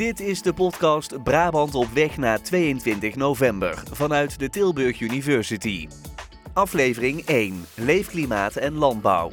Dit is de podcast Brabant op weg naar 22 november vanuit de Tilburg University. Aflevering 1: Leefklimaat en landbouw.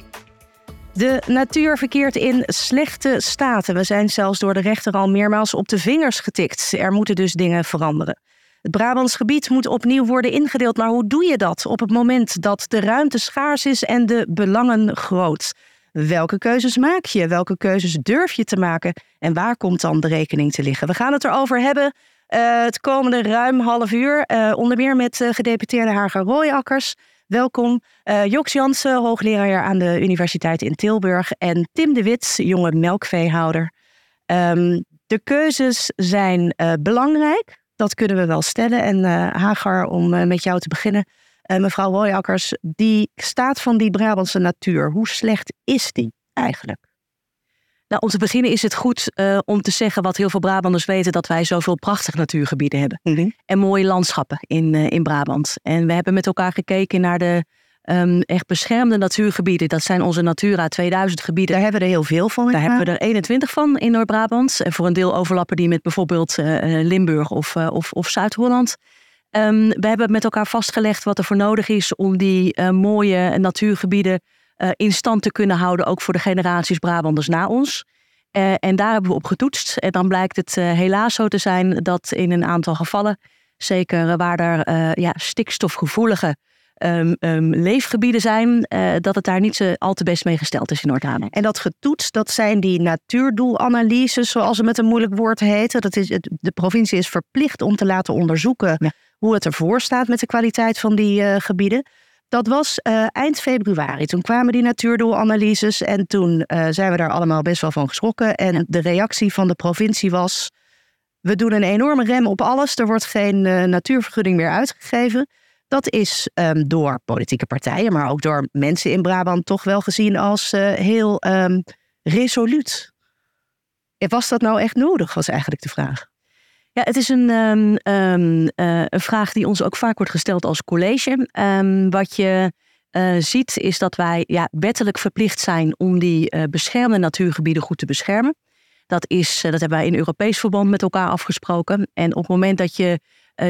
De natuur verkeert in slechte staten. We zijn zelfs door de rechter al meermaals op de vingers getikt. Er moeten dus dingen veranderen. Het Brabants gebied moet opnieuw worden ingedeeld. Maar hoe doe je dat op het moment dat de ruimte schaars is en de belangen groot? Welke keuzes maak je? Welke keuzes durf je te maken? En waar komt dan de rekening te liggen? We gaan het erover hebben uh, het komende ruim half uur. Uh, onder meer met uh, gedeputeerde Hager Rooijakkers. Welkom. Joks Jansen, hoogleraar aan de Universiteit in Tilburg. En Tim de Wit, jonge melkveehouder. Um, de keuzes zijn belangrijk. Dat kunnen we wel stellen. En Hager, om met jou te beginnen. Uh, mevrouw Royakkers, die staat van die Brabantse natuur, hoe slecht is die eigenlijk? Nou, om te beginnen is het goed uh, om te zeggen wat heel veel Brabanders weten: dat wij zoveel prachtige natuurgebieden hebben. Mm -hmm. En mooie landschappen in, uh, in Brabant. En we hebben met elkaar gekeken naar de um, echt beschermde natuurgebieden. Dat zijn onze Natura 2000 gebieden. Daar hebben we er heel veel van. Daar hebben we er 21 van in Noord-Brabant. En voor een deel overlappen die met bijvoorbeeld Limburg of, of, of Zuid-Holland. Um, we hebben met elkaar vastgelegd wat er voor nodig is om die uh, mooie natuurgebieden uh, in stand te kunnen houden, ook voor de generaties Brabanders na ons. Uh, en daar hebben we op getoetst. En dan blijkt het helaas zo te zijn dat in een aantal gevallen, zeker waar er ja, stikstofgevoelige um, um, leefgebieden zijn, dat het daar niet zo al te best mee gesteld is in Noord-Brabant. En dat getoetst, dat zijn die natuurdoelanalyses, zoals ze met een moeilijk woord heten. Dat is, de provincie is verplicht om te laten onderzoeken. Ja hoe het ervoor staat met de kwaliteit van die uh, gebieden. Dat was uh, eind februari. Toen kwamen die natuurdoelanalyses en toen uh, zijn we daar allemaal best wel van geschrokken. En de reactie van de provincie was: we doen een enorme rem op alles. Er wordt geen natuurvergunning meer uitgegeven. Dat is um, door politieke partijen, maar ook door mensen in Brabant toch wel gezien als heel um, resoluut. Was dat nou echt nodig, was eigenlijk de vraag. Ja, het is een, um, um, uh, een vraag die ons ook vaak wordt gesteld als college. Um, wat je uh, ziet is dat wij ja, wettelijk verplicht zijn om die uh, beschermde natuurgebieden goed te beschermen. Dat, is, dat hebben wij in Europees verband met elkaar afgesproken. En op het moment dat je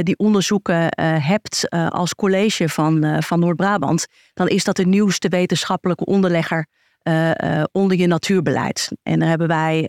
die onderzoeken hebt als college van, van Noord-Brabant, dan is dat de nieuwste wetenschappelijke onderlegger onder je natuurbeleid. En daar hebben wij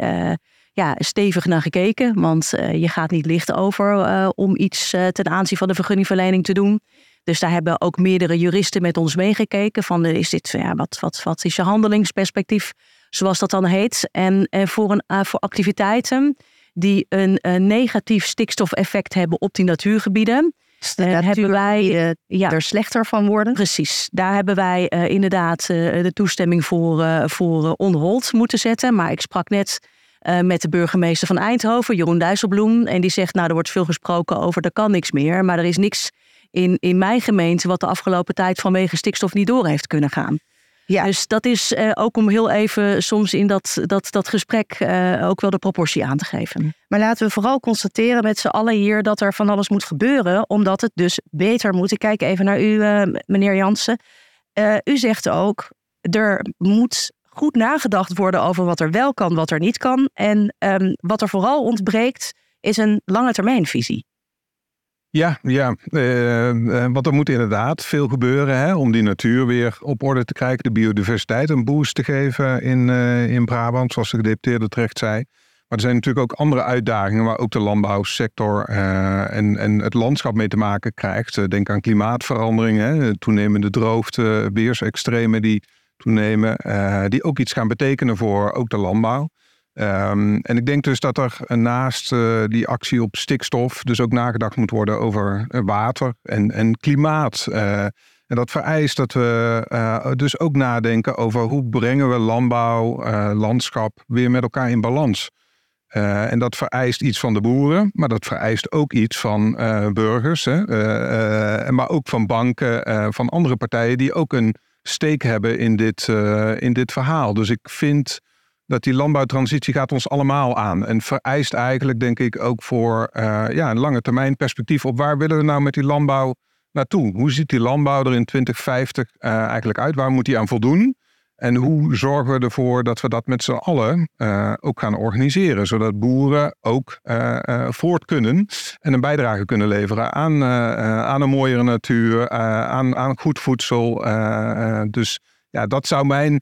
ja, stevig naar gekeken. Want uh, je gaat niet licht over uh, om iets uh, ten aanzien van de vergunningverlening te doen. Dus daar hebben ook meerdere juristen met ons meegekeken. Van is dit, ja, wat, wat, wat is je handelingsperspectief, zoals dat dan heet. En voor, een, voor activiteiten die een, een negatief stikstofeffect hebben op die natuurgebieden. Uh, hebben wij uh, ja, er slechter van worden. Precies. Daar hebben wij uh, inderdaad de toestemming voor, voor onhold moeten zetten. Maar ik sprak net uh, met de burgemeester van Eindhoven, Jeroen Dijsselbloem. En die zegt, nou, er wordt veel gesproken over, er kan niks meer. Maar er is niks in, in mijn gemeente wat de afgelopen tijd vanwege stikstof niet door heeft kunnen gaan. Ja. Dus dat is uh, ook om heel even soms in dat, dat, dat gesprek uh, ook wel de proportie aan te geven. Maar laten we vooral constateren met z'n allen hier dat er van alles moet gebeuren, omdat het dus beter moet. Ik kijk even naar u, uh, meneer Jansen. u zegt ook, er moet goed nagedacht worden over wat er wel kan, wat er niet kan. En um, wat er vooral ontbreekt, is een lange termijnvisie. Ja, ja. Uh, want er moet inderdaad veel gebeuren hè, om die natuur weer op orde te krijgen. De biodiversiteit een boost te geven in, uh, in Brabant, zoals de gedeputeerde terecht zei. Maar er zijn natuurlijk ook andere uitdagingen waar ook de landbouwsector en, en het landschap mee te maken krijgt. denk aan klimaatverandering, toenemende droogte, weersextremen die toenemen, uh, die ook iets gaan betekenen voor ook de landbouw. Um, en ik denk dus dat er naast uh, die actie op stikstof dus ook nagedacht moet worden over eh, water en, en klimaat. En dat vereist dat we dus ook nadenken over hoe brengen we landbouw, landschap weer met elkaar in balans. en dat vereist iets van de boeren, maar dat vereist ook iets van burgers, hè, maar ook van banken, van andere partijen die ook een steek hebben in dit, uh, in dit verhaal. Dus ik vind dat die landbouwtransitie gaat ons allemaal aan. En vereist eigenlijk, denk ik, ook voor uh, ja, een lange termijn perspectief op waar willen we nou met die landbouw naartoe? Hoe ziet die landbouw er in 2050 uh, eh, eigenlijk uit? Waar moet die aan voldoen? En hoe zorgen we ervoor dat we dat met z'n allen uh, ook gaan organiseren, zodat boeren ook uh, uh, voort kunnen en een bijdrage kunnen leveren aan, aan een mooiere natuur, aan, aan goed voedsel. dus ja, dat zou mijn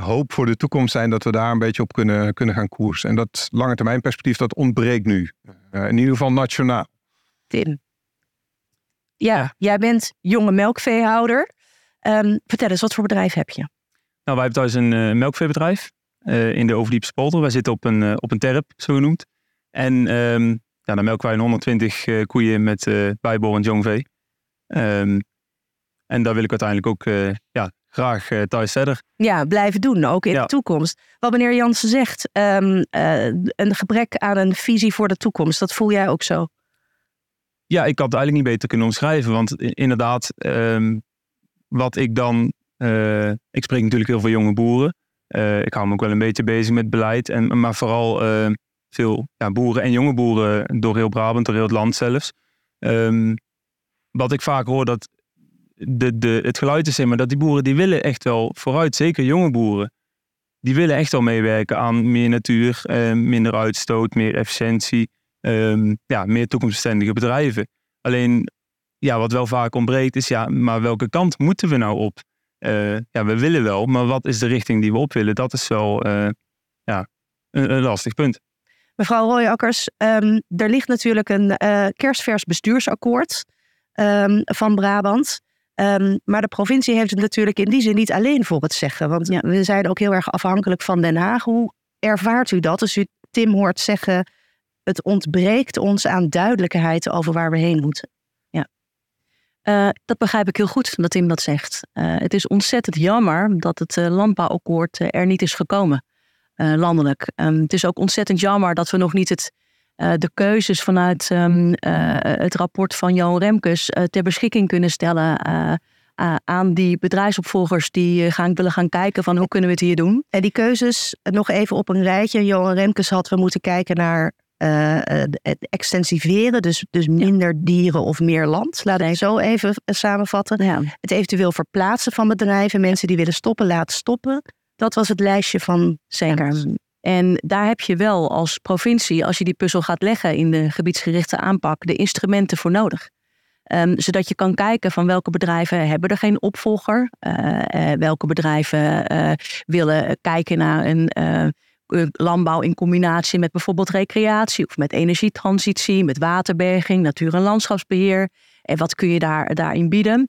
hoop voor de toekomst zijn dat we daar een beetje op kunnen, kunnen gaan koersen. En dat lange termijn perspectief, dat ontbreekt nu. in ieder geval nationaal. Tim. Ja, jij bent jonge melkveehouder. Um, vertel eens, wat voor bedrijf heb je? Nou, wij hebben thuis een uh, melkveebedrijf uh, in de Overdiepse polder. Wij zitten op een, uh, op een terp, zo genoemd. En um, ja, dan melken wij 120 koeien met uh, bijbehorend jong vee. Um, en daar wil ik uiteindelijk ook ja, graag thuis verder. Ja, blijven doen, ook in ja. de toekomst. Wat meneer Jansen zegt, um, een gebrek aan een visie voor de toekomst, dat voel jij ook zo? Ja, ik had het eigenlijk niet beter kunnen omschrijven. Want inderdaad, wat ik dan uh, ik spreek natuurlijk heel veel jonge boeren. Uh, ik hou me ook wel een beetje bezig met beleid. En, maar vooral uh, veel ja, boeren en jonge boeren door heel Brabant, door heel het land zelfs. Um, wat ik vaak hoor, dat de, de, het geluid is, maar, dat die boeren die willen echt wel vooruit, zeker jonge boeren. Die willen echt wel meewerken aan meer natuur, minder uitstoot, meer efficiëntie, um, ja, meer toekomstbestendige bedrijven. Alleen, ja, wat wel vaak ontbreekt is, ja, maar welke kant moeten we nou op? Uh, ja, we willen wel, maar wat is de richting die we op willen? Dat is wel uh, ja, een, een, lastig punt. Mevrouw Royakkers, um, er ligt natuurlijk een uh, kerstvers bestuursakkoord um, van Brabant. Um, maar de provincie heeft het natuurlijk in die zin niet alleen voor het zeggen. Want ja, we zijn ook heel erg afhankelijk van Den Haag. Hoe ervaart u dat als u Tim hoort zeggen... het ontbreekt ons aan duidelijkheid over waar we heen moeten? Uh, dat begrijp ik heel goed dat Tim dat zegt. Uh, het is ontzettend jammer dat het uh, landbouwakkoord er niet is gekomen, landelijk. Um, het is ook ontzettend jammer dat we nog niet het, de keuzes vanuit um, het rapport van Johan Remkes ter beschikking kunnen stellen aan die bedrijfsopvolgers die gaan, willen gaan kijken van hoe kunnen we het hier doen. En die keuzes, nog even op een rijtje. Johan Remkes had, we moeten kijken naar uh, het extensiveren, dus, dus minder dieren of meer land. Laat ik zo even eh, samenvatten. Ja. Het eventueel verplaatsen van bedrijven, mensen die willen stoppen, laten stoppen. Dat was het lijstje van Zeker. En daar heb je wel als provincie, als je die puzzel gaat leggen in de gebiedsgerichte aanpak, de instrumenten voor nodig. Um, zodat je kan kijken van welke bedrijven hebben er geen opvolger. Uh, uh, welke bedrijven willen kijken naar een eh, landbouw in combinatie met bijvoorbeeld recreatie of met energietransitie, met waterberging, natuur- en landschapsbeheer. En wat kun je daar, daarin bieden?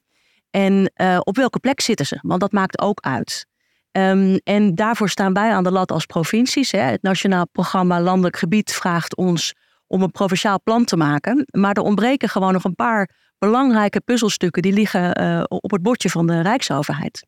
En uh, op welke plek zitten ze? Want dat maakt ook uit. Um, en daarvoor staan wij aan de lat als provincies. Hè. Het Nationaal Programma Landelijk Gebied vraagt ons om een provinciaal plan te maken. Maar er ontbreken gewoon nog een paar belangrijke puzzelstukken die liggen uh, op het bordje van de Rijksoverheid.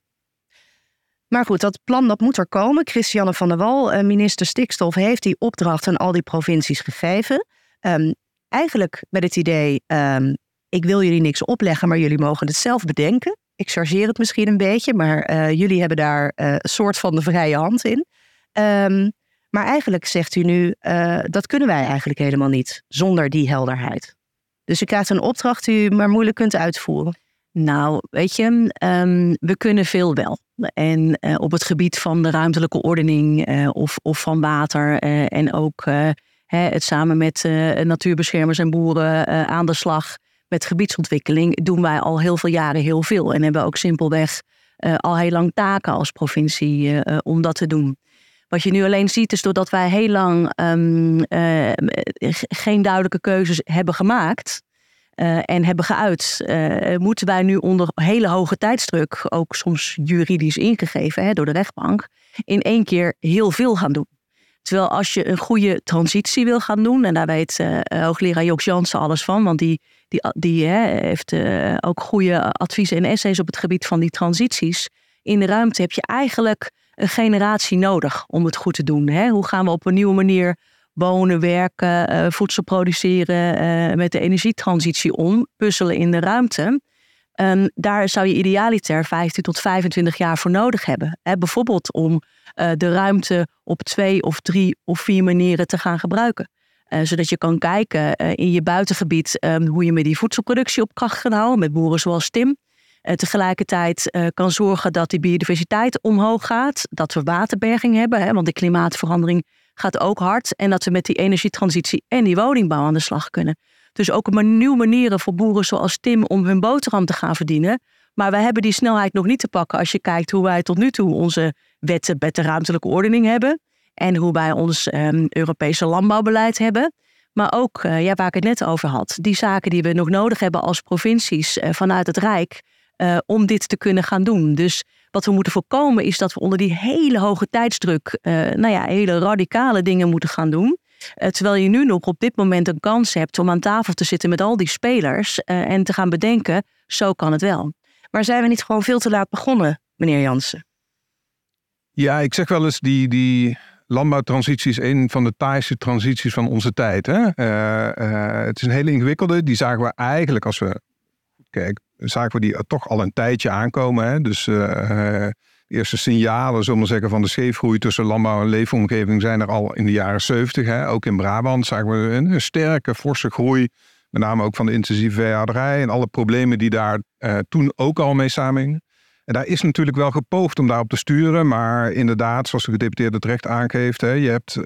Maar goed, dat plan dat moet er komen. Christiane van der Wal, eh, minister Stikstof, heeft die opdracht aan al die provincies gegeven. Um, eigenlijk met het idee, um, ik wil jullie niks opleggen, maar jullie mogen het zelf bedenken. Ik chargeer het misschien een beetje, maar uh, jullie hebben daar uh, een soort van de vrije hand in. Um, maar eigenlijk zegt u nu, dat kunnen wij eigenlijk helemaal niet, zonder die helderheid. Dus u krijgt een opdracht die u maar moeilijk kunt uitvoeren. Nou, weet je, um, we kunnen veel wel. En uh, op het gebied van de ruimtelijke ordening uh, of, of van water uh, en ook het samen met natuurbeschermers en boeren aan de slag met gebiedsontwikkeling doen wij al heel veel jaren heel veel. En hebben ook simpelweg al heel lang taken als provincie om dat te doen. Wat je nu alleen ziet is doordat wij heel lang um, geen duidelijke keuzes hebben gemaakt uh, en hebben geuit, uh, moeten wij nu onder hele hoge tijdsdruk, ook soms juridisch ingegeven hè, door de rechtbank, in één keer heel veel gaan doen. Terwijl als je een goede transitie wil gaan doen, en daar weet uh, hoogleraar Joks Jansen alles van, want die, die, die hè, heeft ook goede adviezen en essays op het gebied van die transities. In de ruimte heb je eigenlijk een generatie nodig om het goed te doen. Hè? Hoe gaan we op een nieuwe manier wonen, werken, uh, voedsel produceren, uh, met de energietransitie om, puzzelen in de ruimte. Um, daar zou je idealiter 15 tot 25 jaar voor nodig hebben. Hè? Bijvoorbeeld om uh, de ruimte op twee of drie of vier manieren te gaan gebruiken. zodat je kan kijken in je buitengebied um, hoe je met die voedselproductie op kracht kan houden, met boeren zoals Tim. Tegelijkertijd kan zorgen dat die biodiversiteit omhoog gaat. Dat we waterberging hebben, hè, want de klimaatverandering gaat ook hard. En dat we met die energietransitie en die woningbouw aan de slag kunnen. Dus ook een nieuwe manieren voor boeren zoals Tim om hun boterham te gaan verdienen. Maar wij hebben die snelheid nog niet te pakken als je kijkt hoe wij tot nu toe onze wetten met de ruimtelijke ordening hebben. En hoe wij ons um, Europese landbouwbeleid hebben. Maar ook, uh, ja, waar ik het net over had, die zaken die we nog nodig hebben als provincies uh, vanuit het Rijk. Uh, om dit te kunnen gaan doen. Dus wat we moeten voorkomen is dat we onder die hele hoge tijdsdruk, nou ja, hele radicale dingen moeten gaan doen. terwijl je nu nog op dit moment een kans hebt om aan tafel te zitten met al die spelers en te gaan bedenken, zo kan het wel. Maar zijn we niet gewoon veel te laat begonnen, meneer Jansen? Ja, ik zeg wel eens die, die landbouwtransitie is een van de taaiste transities van onze tijd. Hè? Uh, uh, het is een hele ingewikkelde. Die zagen we eigenlijk als we kijk, zagen we die toch al een tijdje aankomen. Hè? Dus uh, de eerste signalen, zullen we zeggen, van de scheefgroei tussen landbouw en leefomgeving zijn er al in de jaren 70. Hè? Ook in Brabant zagen we een, sterke, forse groei. Met name ook van de intensieve veehouderij en alle problemen die daar toen ook al mee samenhingen. En daar is natuurlijk wel gepoogd om daarop te sturen. Maar inderdaad, zoals de gedeputeerde terecht aangeeft, hè, je hebt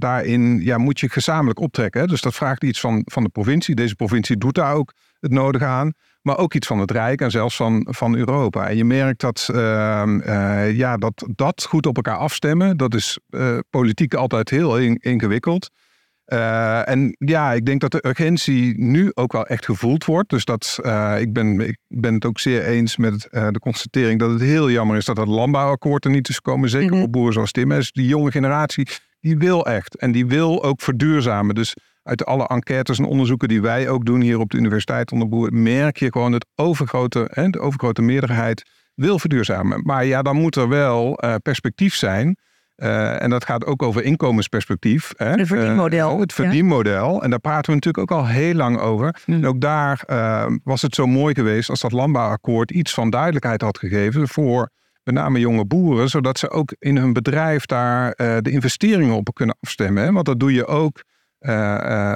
daarin, ja, moet je gezamenlijk optrekken. Hè? Dus dat vraagt iets van, van de provincie. Deze provincie doet daar ook het nodige aan. Maar ook iets van het Rijk en zelfs van, van Europa. En je merkt dat, uh, uh, ja, dat dat goed op elkaar afstemmen, dat is eh, politiek altijd heel in, ingewikkeld. Uh, en ja, ik denk dat de urgentie nu ook wel echt gevoeld wordt. Dus dat, ik, ben, ik ben het ook zeer eens met de constatering dat het heel jammer is dat het landbouwakkoord er niet is gekomen. Zeker mm -hmm. voor boeren zoals Tim. Dus die jonge generatie, die wil echt. En die wil ook verduurzamen. Dus uit alle enquêtes en onderzoeken die wij ook doen hier op de Universiteit onder Boeren, merk je gewoon dat overgrote, hè, de overgrote meerderheid wil verduurzamen. Maar ja, dan moet er wel perspectief zijn. Uh, en dat gaat ook over inkomensperspectief. Hè? Het verdienmodel. Uh, het verdienmodel. Ja. En daar praten we natuurlijk ook al heel lang over. Mm. En ook daar was het zo mooi geweest als dat landbouwakkoord iets van duidelijkheid had gegeven voor met name jonge boeren, zodat ze ook in hun bedrijf daar de investeringen op kunnen afstemmen. Hè? Want dat doe je ook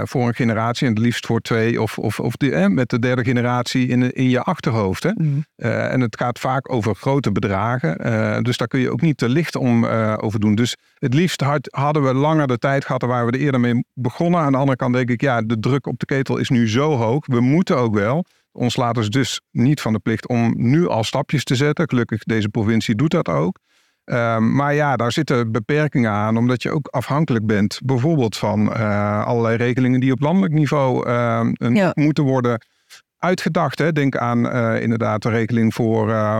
voor een generatie en het liefst voor twee of, of, of die, eh, met de derde generatie in, in je achterhoofd. Hè? Mm. Uh, en het gaat vaak over grote bedragen, dus daar kun je ook niet te licht om over doen. Dus het liefst had, hadden we langer de tijd gehad waar we er eerder mee begonnen. Aan de andere kant denk ik, ja, de druk op de ketel is nu zo hoog. We moeten ook wel. Ons laten dus niet van de plicht om nu al stapjes te zetten. Gelukkig, deze provincie doet dat ook. Um, maar ja, daar zitten beperkingen aan, omdat je ook afhankelijk bent, bijvoorbeeld van uh, allerlei regelingen die op landelijk niveau uh, ja. moeten worden uitgedacht. Hè. Denk aan uh, inderdaad de regeling voor, uh,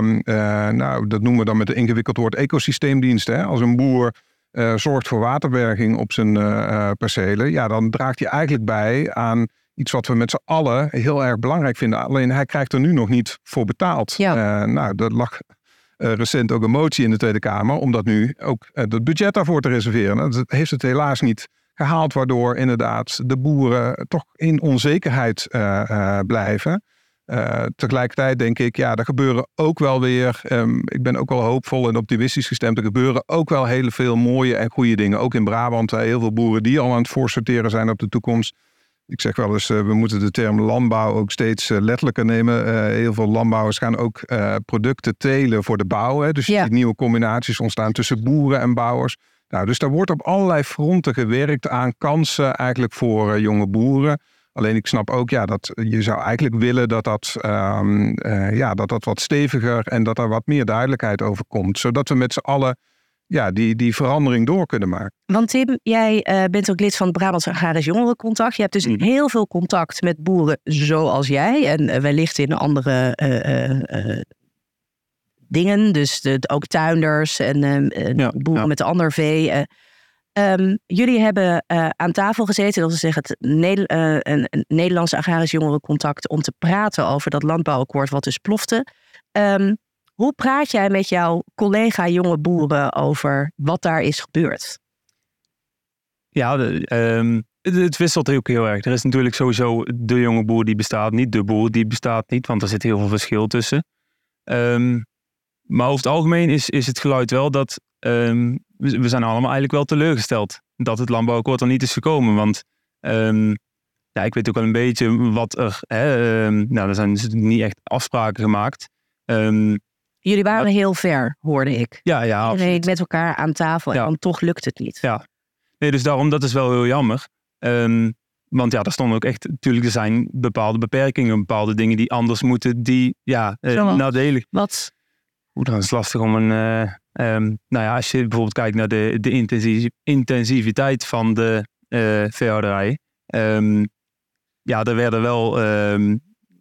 nou, dat noemen we dan met een ingewikkeld woord, ecosysteemdiensten. Hè. Als een boer zorgt voor waterberging op zijn percelen, ja, dan draagt hij eigenlijk bij aan iets wat we met z'n allen heel erg belangrijk vinden. Alleen hij krijgt er nu nog niet voor betaald. Ja. nou, dat lag uh, recent ook een motie in de Tweede Kamer om dat nu ook het budget daarvoor te reserveren. Nou, dat heeft het helaas niet gehaald, waardoor inderdaad de boeren toch in onzekerheid uh, blijven. tegelijkertijd denk ik, ja, er gebeuren ook wel weer, um, ik ben ook wel hoopvol en optimistisch gestemd, er gebeuren ook wel heel veel mooie en goede dingen. Ook in Brabant, heel veel boeren die al aan het voorsorteren zijn op de toekomst. Ik zeg wel eens, uh, we moeten de term landbouw ook steeds uh, letterlijker nemen. Uh, heel veel landbouwers gaan ook producten telen voor de bouw. Hè. Dus ja. ziet nieuwe combinaties ontstaan tussen boeren en bouwers. Nou, dus daar wordt op allerlei fronten gewerkt aan kansen eigenlijk voor jonge boeren. Alleen ik snap ook ja, dat je zou eigenlijk willen dat dat, um, ja, dat dat wat steviger en dat er wat meer duidelijkheid over komt. Zodat we met z'n allen ja, die, die verandering door kunnen maken. Want Tim, jij uh, bent ook lid van het Brabants Agrarisch Jongerencontact. Je hebt dus mm. heel veel contact met boeren zoals jij. En uh, wellicht in andere uh, dingen. Dus de, ook tuinders en ja, boeren ja. met de ander vee. Um, jullie hebben aan tafel gezeten, dat is zeggen het een, een Nederlandse Agrarisch Jongerencontact... om te praten over dat landbouwakkoord wat dus plofte. Um, hoe praat jij met jouw collega jonge boeren over wat daar is gebeurd? Ja, de, um, het, wisselt ook heel erg. Er is natuurlijk sowieso de jonge boer die bestaat niet, de boer die bestaat niet, want er zit heel veel verschil tussen. Um, maar over het algemeen is, is het geluid wel dat um, we, zijn allemaal eigenlijk wel teleurgesteld dat het landbouwakkoord er niet is gekomen. Want ja, ik weet ook wel een beetje wat er. Hè, nou, er zijn dus niet echt afspraken gemaakt. Ehm, Jullie waren heel ver, hoorde ik. ja, ja, Iedereen absoluut. met elkaar aan tafel en Ja. dan toch lukt het niet. Ja. Nee, dus daarom, dat is wel heel jammer. Ehm, want ja, er stonden ook echt, natuurlijk, er zijn bepaalde beperkingen, bepaalde dingen die anders moeten, die ja, eh, nadelig. Wat? Oeh, dan is lastig om een. eh, ehm, nou ja, als je bijvoorbeeld kijkt naar de, de intensi- intensiviteit van de veehouderij. ehm, ja, er werden wel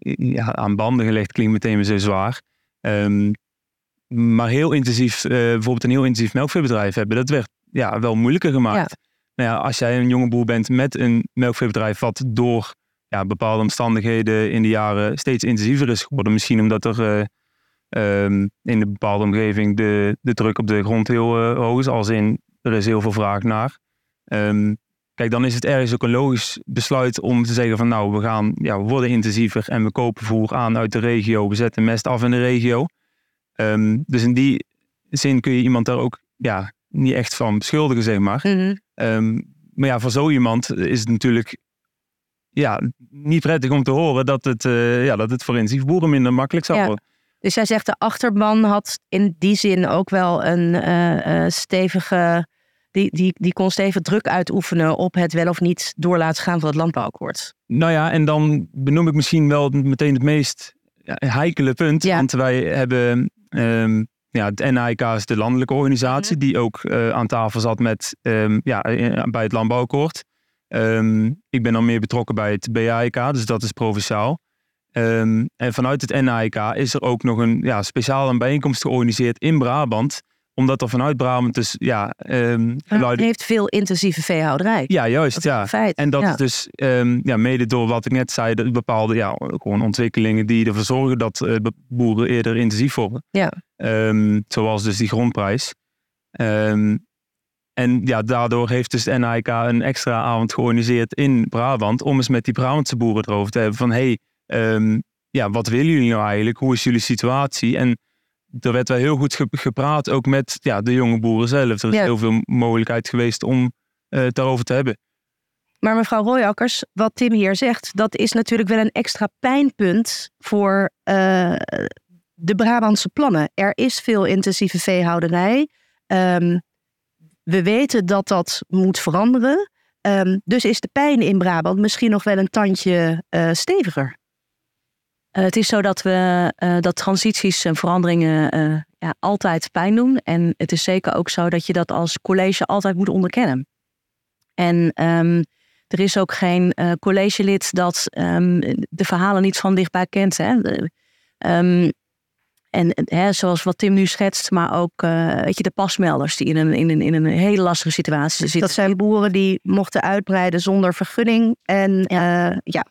ja, aan banden gelegd, klinkt meteen weer zo zwaar. Ehm, maar heel intensief, eh, bijvoorbeeld een heel intensief melkveebedrijf hebben, dat werd ja, wel moeilijker gemaakt. Nou ja, als jij een jonge boer bent met een melkveebedrijf wat door ja, bepaalde omstandigheden in de jaren steeds intensiever is geworden. Misschien omdat er eh, ehm, in een bepaalde omgeving de, de druk op de grond heel eh, hoog is. Als in, er is heel veel vraag naar. Ehm, kijk, dan is het ergens ook een logisch besluit om te zeggen van nou, we gaan, ja, we worden intensiever en we kopen voer aan uit de regio. We zetten mest af in de regio. Ehm, dus in die zin kun je iemand daar ook ja, niet echt van beschuldigen, zeg maar. Mhm. Ehm, maar ja, voor zo iemand is het natuurlijk ja, niet prettig om te horen dat het, eh, ja, dat het boeren minder makkelijk zal Ja. worden. Dus jij zegt de achterban had in die zin ook wel een eh, eh, stevige... Die, die, die kon stevig druk uitoefenen op het wel of niet door laten gaan van het landbouwakkoord. Nou ja, en dan benoem ik misschien wel meteen het meest heikele punt. Ja. Want wij hebben, ehm, ja, het NAIK is de landelijke organisatie die ook eh, aan tafel zat met, ehm, ja, eh, bij het landbouwakkoord. Ehm, ik ben dan meer betrokken bij het BAIK, dus dat is provinciaal. En vanuit het NAIK is er ook nog een ja, speciale bijeenkomst georganiseerd in Brabant. Omdat er vanuit Brabant dus, ja, ehm heeft veel intensieve veehouderij. Ja, juist, Dat is ja. feit. En dat ja. is dus ehm, ja, mede door wat ik net zei, de bepaalde ja, gewoon ontwikkelingen die ervoor zorgen dat eh, boeren eerder intensief worden. Ja. Ehm, zoals dus die grondprijs. En ja, daardoor heeft dus de NIK een extra avond georganiseerd in Brabant om eens met die Brabantse boeren erover te hebben van hey, ja, wat willen jullie nou eigenlijk? Hoe is jullie situatie? En er werd wel heel goed ge- gepraat, ook met ja, de jonge boeren zelf. Er is Ja. heel veel mogelijkheid geweest om eh, het daarover te hebben. Maar mevrouw Royakkers, wat Tim hier zegt, dat is natuurlijk wel een extra pijnpunt voor eh, de Brabantse plannen. Er is veel intensieve veehouderij. Ehm, we weten dat dat moet veranderen. Ehm, dus is de pijn in Brabant misschien nog wel een tandje eh, steviger. Eh, het is zo dat we eh, dat transities en veranderingen eh, ja, altijd pijn doen. En het is zeker ook zo dat je dat als college altijd moet onderkennen. En ehm, er is ook geen collegelid dat ehm, de verhalen niet van dichtbij kent. Hè? Ehm, en hè, zoals wat Tim nu schetst, maar ook weet je, de pasmelders die in een, in, een, in een hele lastige situatie zitten. Dat zijn boeren die mochten uitbreiden zonder vergunning. En ja, ja.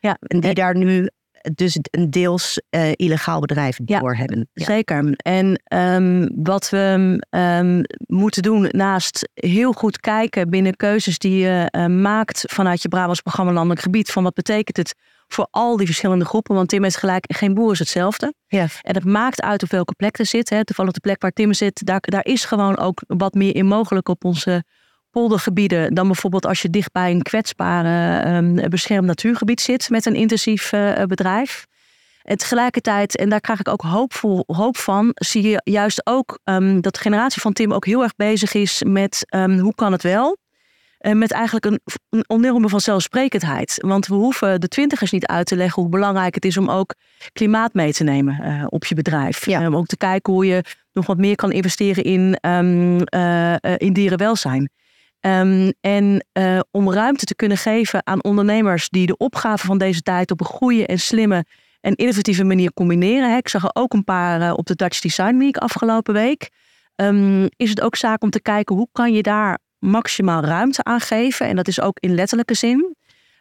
Ja. en die daar nu dus een deels eh, illegaal bedrijf Ja. door hebben. Ja. Zeker. En ehm, wat we ehm, moeten doen naast heel goed kijken binnen keuzes die je eh, maakt vanuit je Brabants programma Landelijk Gebied, van wat betekent het voor al die verschillende groepen. Want Tim heeft gelijk, geen boer is hetzelfde. Ja. En het maakt uit op welke plek er zit. Hè. Toevallig de plek waar Tim zit, daar, daar is gewoon ook wat meer in mogelijk op onze poldergebieden dan bijvoorbeeld als je dicht bij een kwetsbare ehm, beschermd natuurgebied zit met een intensief eh, bedrijf. En tegelijkertijd, en daar krijg ik ook hoopvol, hoop van, zie je juist ook ehm, dat de generatie van Tim ook heel erg bezig is met ehm, hoe kan het wel? Eh, met eigenlijk een, een enorme vanzelfsprekendheid. Want we hoeven de twintigers niet uit te leggen hoe belangrijk het is om ook klimaat mee te nemen eh, op je bedrijf. Ja. Om ook te kijken hoe je nog wat meer kan investeren in, eh, in dierenwelzijn. Ehm, en eh, om ruimte te kunnen geven aan ondernemers die de opgave van deze tijd op een goede en slimme en innovatieve manier combineren. Ik zag er ook een paar eh, op de Dutch Design Week afgelopen week. Ehm, is het ook zaak om te kijken hoe kan je daar maximaal ruimte aan geven. En dat is ook in letterlijke zin.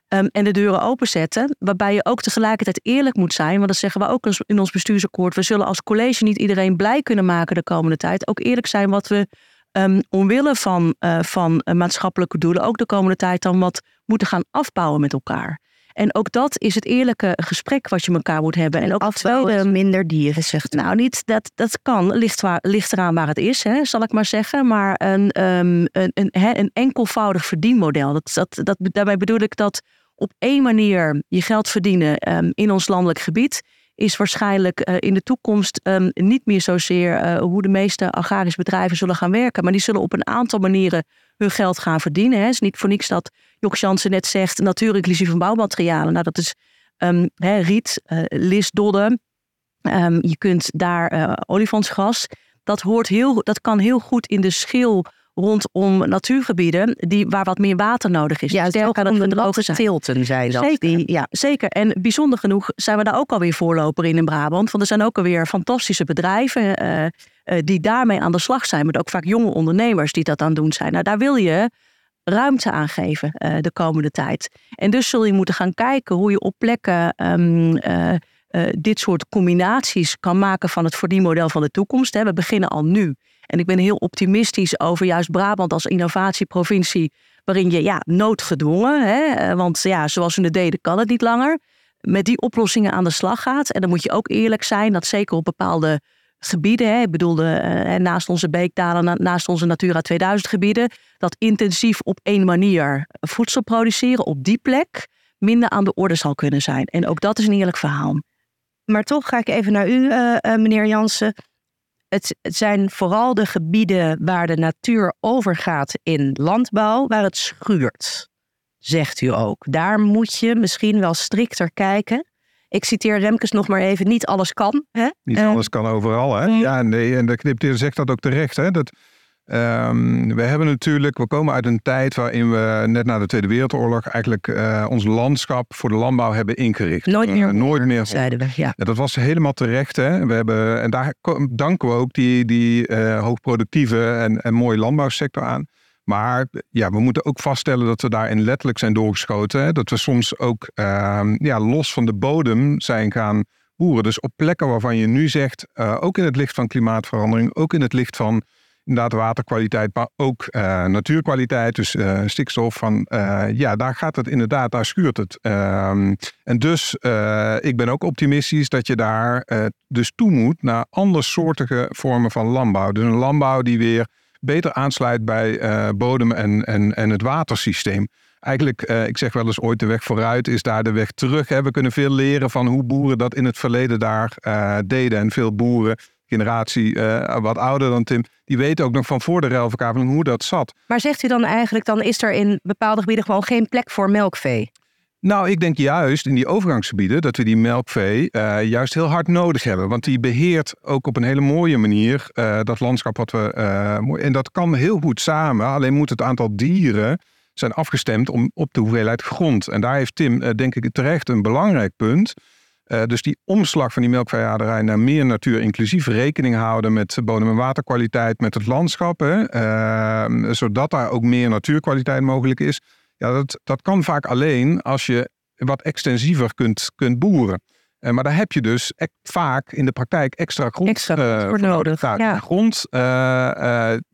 Ehm, en de deuren openzetten. Waarbij je ook tegelijkertijd eerlijk moet zijn. Want dat zeggen we ook in ons bestuursakkoord. We zullen als college niet iedereen blij kunnen maken de komende tijd. Ook eerlijk zijn wat we ehm, omwille van, eh, van eh, maatschappelijke doelen. ook de komende tijd dan wat moeten gaan afbouwen met elkaar. En ook dat is het eerlijke gesprek wat je met elkaar moet hebben. En ook Afbouwen minder dieren, zegt nou, niet dat, dat kan, ligt, waar, ligt eraan waar het is, hè, zal ik maar zeggen. Maar een, ehm, een, een, een enkelvoudig verdienmodel. Dat, dat, dat, daarbij bedoel ik dat op één manier je geld verdienen ehm, in ons landelijk gebied is waarschijnlijk in de toekomst ehm, niet meer zozeer hoe de meeste agrarische bedrijven zullen gaan werken. Maar die zullen op een aantal manieren hun geld gaan verdienen. Het is niet voor niks dat Jok Jansen net zegt natuur inclusief van bouwmaterialen. Nou, dat is um, riet, uh, lisdodden. Um, je kunt daar uh, olifantsgas. Dat, hoort heel, dat kan heel goed in de schil rondom natuurgebieden die, waar wat meer water nodig is. Ja, dus kan het verdrogen zijn. tilten zijn dat. Zeker, die, ja. zeker. En bijzonder genoeg zijn we daar ook alweer voorloper in in Brabant. Want er zijn ook alweer fantastische bedrijven uh, uh, die daarmee aan de slag zijn. Maar ook vaak jonge ondernemers die dat aan doen zijn. Nou, daar wil je ruimte aan geven uh, de komende tijd. En dus zul je moeten gaan kijken hoe je op plekken um, dit soort combinaties kan maken van het verdienmodel van de toekomst. Hè. We beginnen al nu. En ik ben heel optimistisch over juist Brabant als innovatieprovincie, waarin je ja, noodgedwongen, hè, eh, want ja, zoals we het deden kan het niet langer, met die oplossingen aan de slag gaat. En dan moet je ook eerlijk zijn dat zeker op bepaalde gebieden, hè, ik bedoel, uh, naast onze beekdalen, naast onze Natura 2000 gebieden, dat intensief op één manier voedsel produceren op die plek minder aan de orde zal kunnen zijn. En ook dat is een eerlijk verhaal. Maar toch ga ik even naar u, uh, meneer Jansen het, zijn vooral de gebieden waar de natuur overgaat in landbouw, waar het schuurt, zegt u ook. Daar moet je misschien wel strikter kijken. Ik citeer Remkes nog maar even, niet alles kan. Hè? Niet alles eh, kan overal, hè? Mm. Ja, nee, en de knipteer zegt dat ook terecht, hè? Dat, Um, we hebben natuurlijk, we komen uit een tijd waarin we net na de Tweede Wereldoorlog eigenlijk uh, ons landschap voor de landbouw hebben ingericht. Nooit meer, uh, nooit meer zeiden we. Ja. ja. dat was helemaal terecht. Hè? We hebben, en daar danken we ook die, die uh, hoogproductieve en, en mooie landbouwsector aan. Maar ja, we moeten ook vaststellen dat we daarin letterlijk zijn doorgeschoten. Hè? Dat we soms ook ehm, ja, los van de bodem zijn gaan boeren. Dus op plekken waarvan je nu zegt, ook in het licht van klimaatverandering, ook in het licht van inderdaad waterkwaliteit, maar ook uh, natuurkwaliteit, dus uh, stikstof. Van, uh, ja, daar gaat het inderdaad, daar schuurt het. Ehm, en dus, ik ben ook optimistisch dat je daar dus toe moet naar andersoortige vormen van landbouw. Dus een landbouw die weer beter aansluit bij bodem en, en, en het watersysteem. Eigenlijk, ik zeg wel eens ooit de weg vooruit is daar de weg terug. Hè. We kunnen veel leren van hoe boeren dat in het verleden daar deden. En veel boeren generatie uh, wat ouder dan Tim, die weten ook nog van voor de ruilverkaveling hoe dat zat. Maar zegt u dan eigenlijk, dan is er in bepaalde gebieden gewoon geen plek voor melkvee? Nou, ik denk juist in die overgangsgebieden dat we die melkvee uh, juist heel hard nodig hebben. Want die beheert ook op een hele mooie manier uh, dat landschap wat we. en dat kan heel goed samen. Alleen moet het aantal dieren zijn afgestemd om, op de hoeveelheid grond. En daar heeft Tim, denk ik, terecht een belangrijk punt. Uh, dus die omslag van die melkveehouderij naar meer natuur, inclusief rekening houden met bodem- en waterkwaliteit, met het landschap, hè, uh, zodat daar ook meer natuurkwaliteit mogelijk is. Ja, dat, dat kan vaak alleen als je wat extensiever kunt, kunt boeren. Uh, maar daar heb je dus vaak in de praktijk extra grond extra voor nodig. Nou, ja. grond,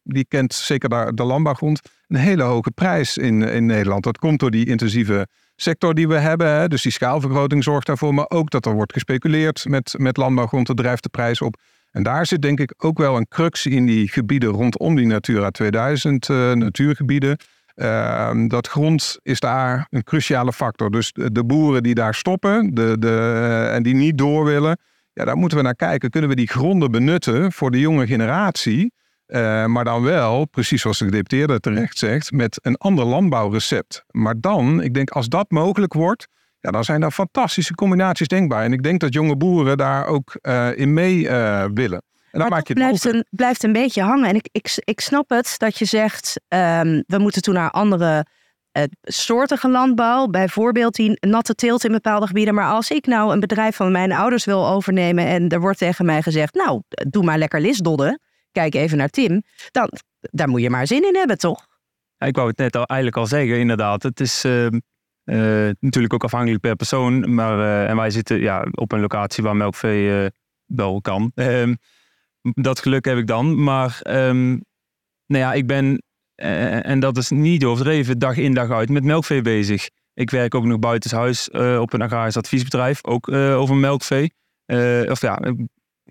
die kent zeker de, de landbouwgrond, een hele hoge prijs in, in Nederland. Dat komt door die intensieve sector die we hebben. Hè. Dus die schaalvergroting zorgt daarvoor. Maar ook dat er wordt gespeculeerd met, met landbouwgrond. Dat drijft de prijs op. En daar zit denk ik ook wel een crux in die gebieden rondom die Natura 2000 uh, eh, natuurgebieden. Uh, dat grond is daar een cruciale factor. Dus de, boeren die daar stoppen de, de, en die niet door willen, ja, daar moeten we naar kijken. Kunnen we die gronden benutten voor de jonge generatie? Uh, maar dan wel, precies zoals de gedeputeerde terecht zegt, met een ander landbouwrecept. Maar dan, ik denk als dat mogelijk wordt, ja, dan zijn daar fantastische combinaties denkbaar. En ik denk dat jonge boeren daar ook uh, in mee uh, willen. En dan maak je het blijft een, blijft een beetje hangen. En ik, ik, ik snap het dat je zegt, um, we moeten toen naar andere soortige landbouw. Bijvoorbeeld die natte teelt in bepaalde gebieden. Maar als ik nou een bedrijf van mijn ouders wil overnemen en er wordt tegen mij gezegd, nou, doe maar lekker lisdodden kijk even naar Tim, dan daar moet je maar zin in hebben, toch? Ja, ik wou het net al, eigenlijk al zeggen, inderdaad. Het is uh, uh, natuurlijk ook afhankelijk per persoon. Maar, uh, en wij zitten ja, op een locatie waar melkvee wel kan. Ehm, dat geluk heb ik dan. Maar um, nou ja, ik ben, en dat is niet overdreven, dag in dag uit met melkvee bezig. Ik werk ook nog buitenshuis op een agrarisch adviesbedrijf, ook over melkvee. of ja,